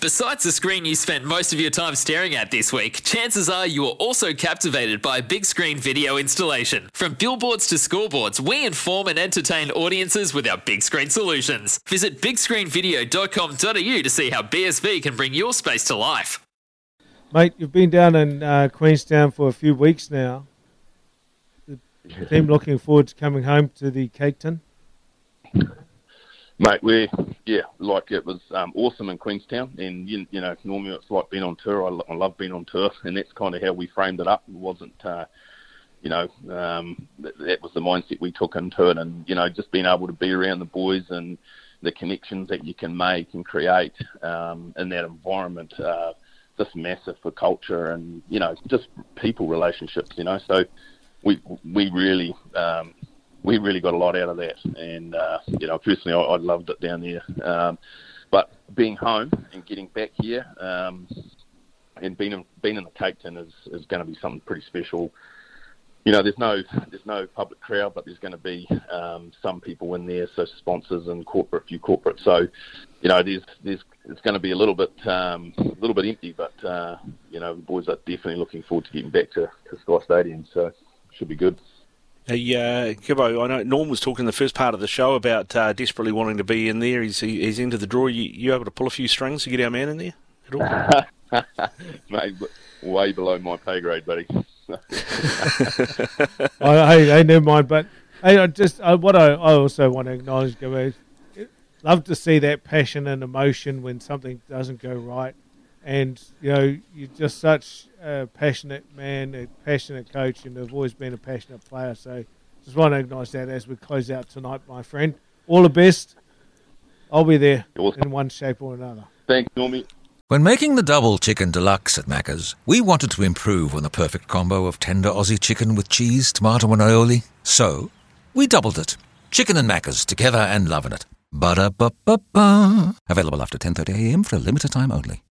Besides the screen you spent most of your time staring at this week, chances are you were also captivated by a big screen video installation. From billboards to scoreboards, we inform and entertain audiences with our big screen solutions. Visit bigscreenvideo.com.au to see how BSV can bring your space to life. Mate, you've been down in uh, Queenstown for a few weeks now. The team looking forward to coming home to the Cake Tin. Mate, we yeah, like it was um, awesome in Queenstown, and you, you know normally it's like being on tour. I, I love being on tour, and that's kind of how we framed it up. It wasn't, uh, you know, um, that, that was the mindset we took into it, and you know just being able to be around the boys and the connections that you can make and create um, in that environment, uh, just massive for culture and you know just people relationships. You know, so we we really um, we really got a lot out of that. And uh, you know, personally, I, I loved it down there. Um, but being home and getting back here, um, and being in, being in the Cake Tin is is going to be something pretty special. You know, there's no there's no public crowd, but there's going to be um, some people in there, so sponsors and corporate, few corporate. So, you know, there's there's it's going to be a little bit um, a little bit empty, but uh, you know, the boys are definitely looking forward to getting back to, to Sky Stadium. So, should be good. Hey, uh, Gibbo, I know Norm was talking the first part of the show about uh, desperately wanting to be in there. He's he's into the draw. You, you able to pull a few strings to get our man in there at all? Mate, way below my pay grade, buddy. I, hey, hey, never mind. But hey, I just I, what I, I also want to acknowledge, Gabby, love to see that passion and emotion when something doesn't go right. And you know, you're just such a passionate man, a passionate coach, and have always been a passionate player. So, just want to acknowledge that as we close out tonight, my friend. All the best. I'll be there awesome. in one shape or another. Thanks, Normie. When making the double chicken deluxe at Macca's, we wanted to improve on the perfect combo of tender Aussie chicken with cheese, tomato, and aioli. So, we doubled it. Chicken and Macca's together and loving it. Ba-da-ba-ba-ba. Available after 10.30am for a limited time only.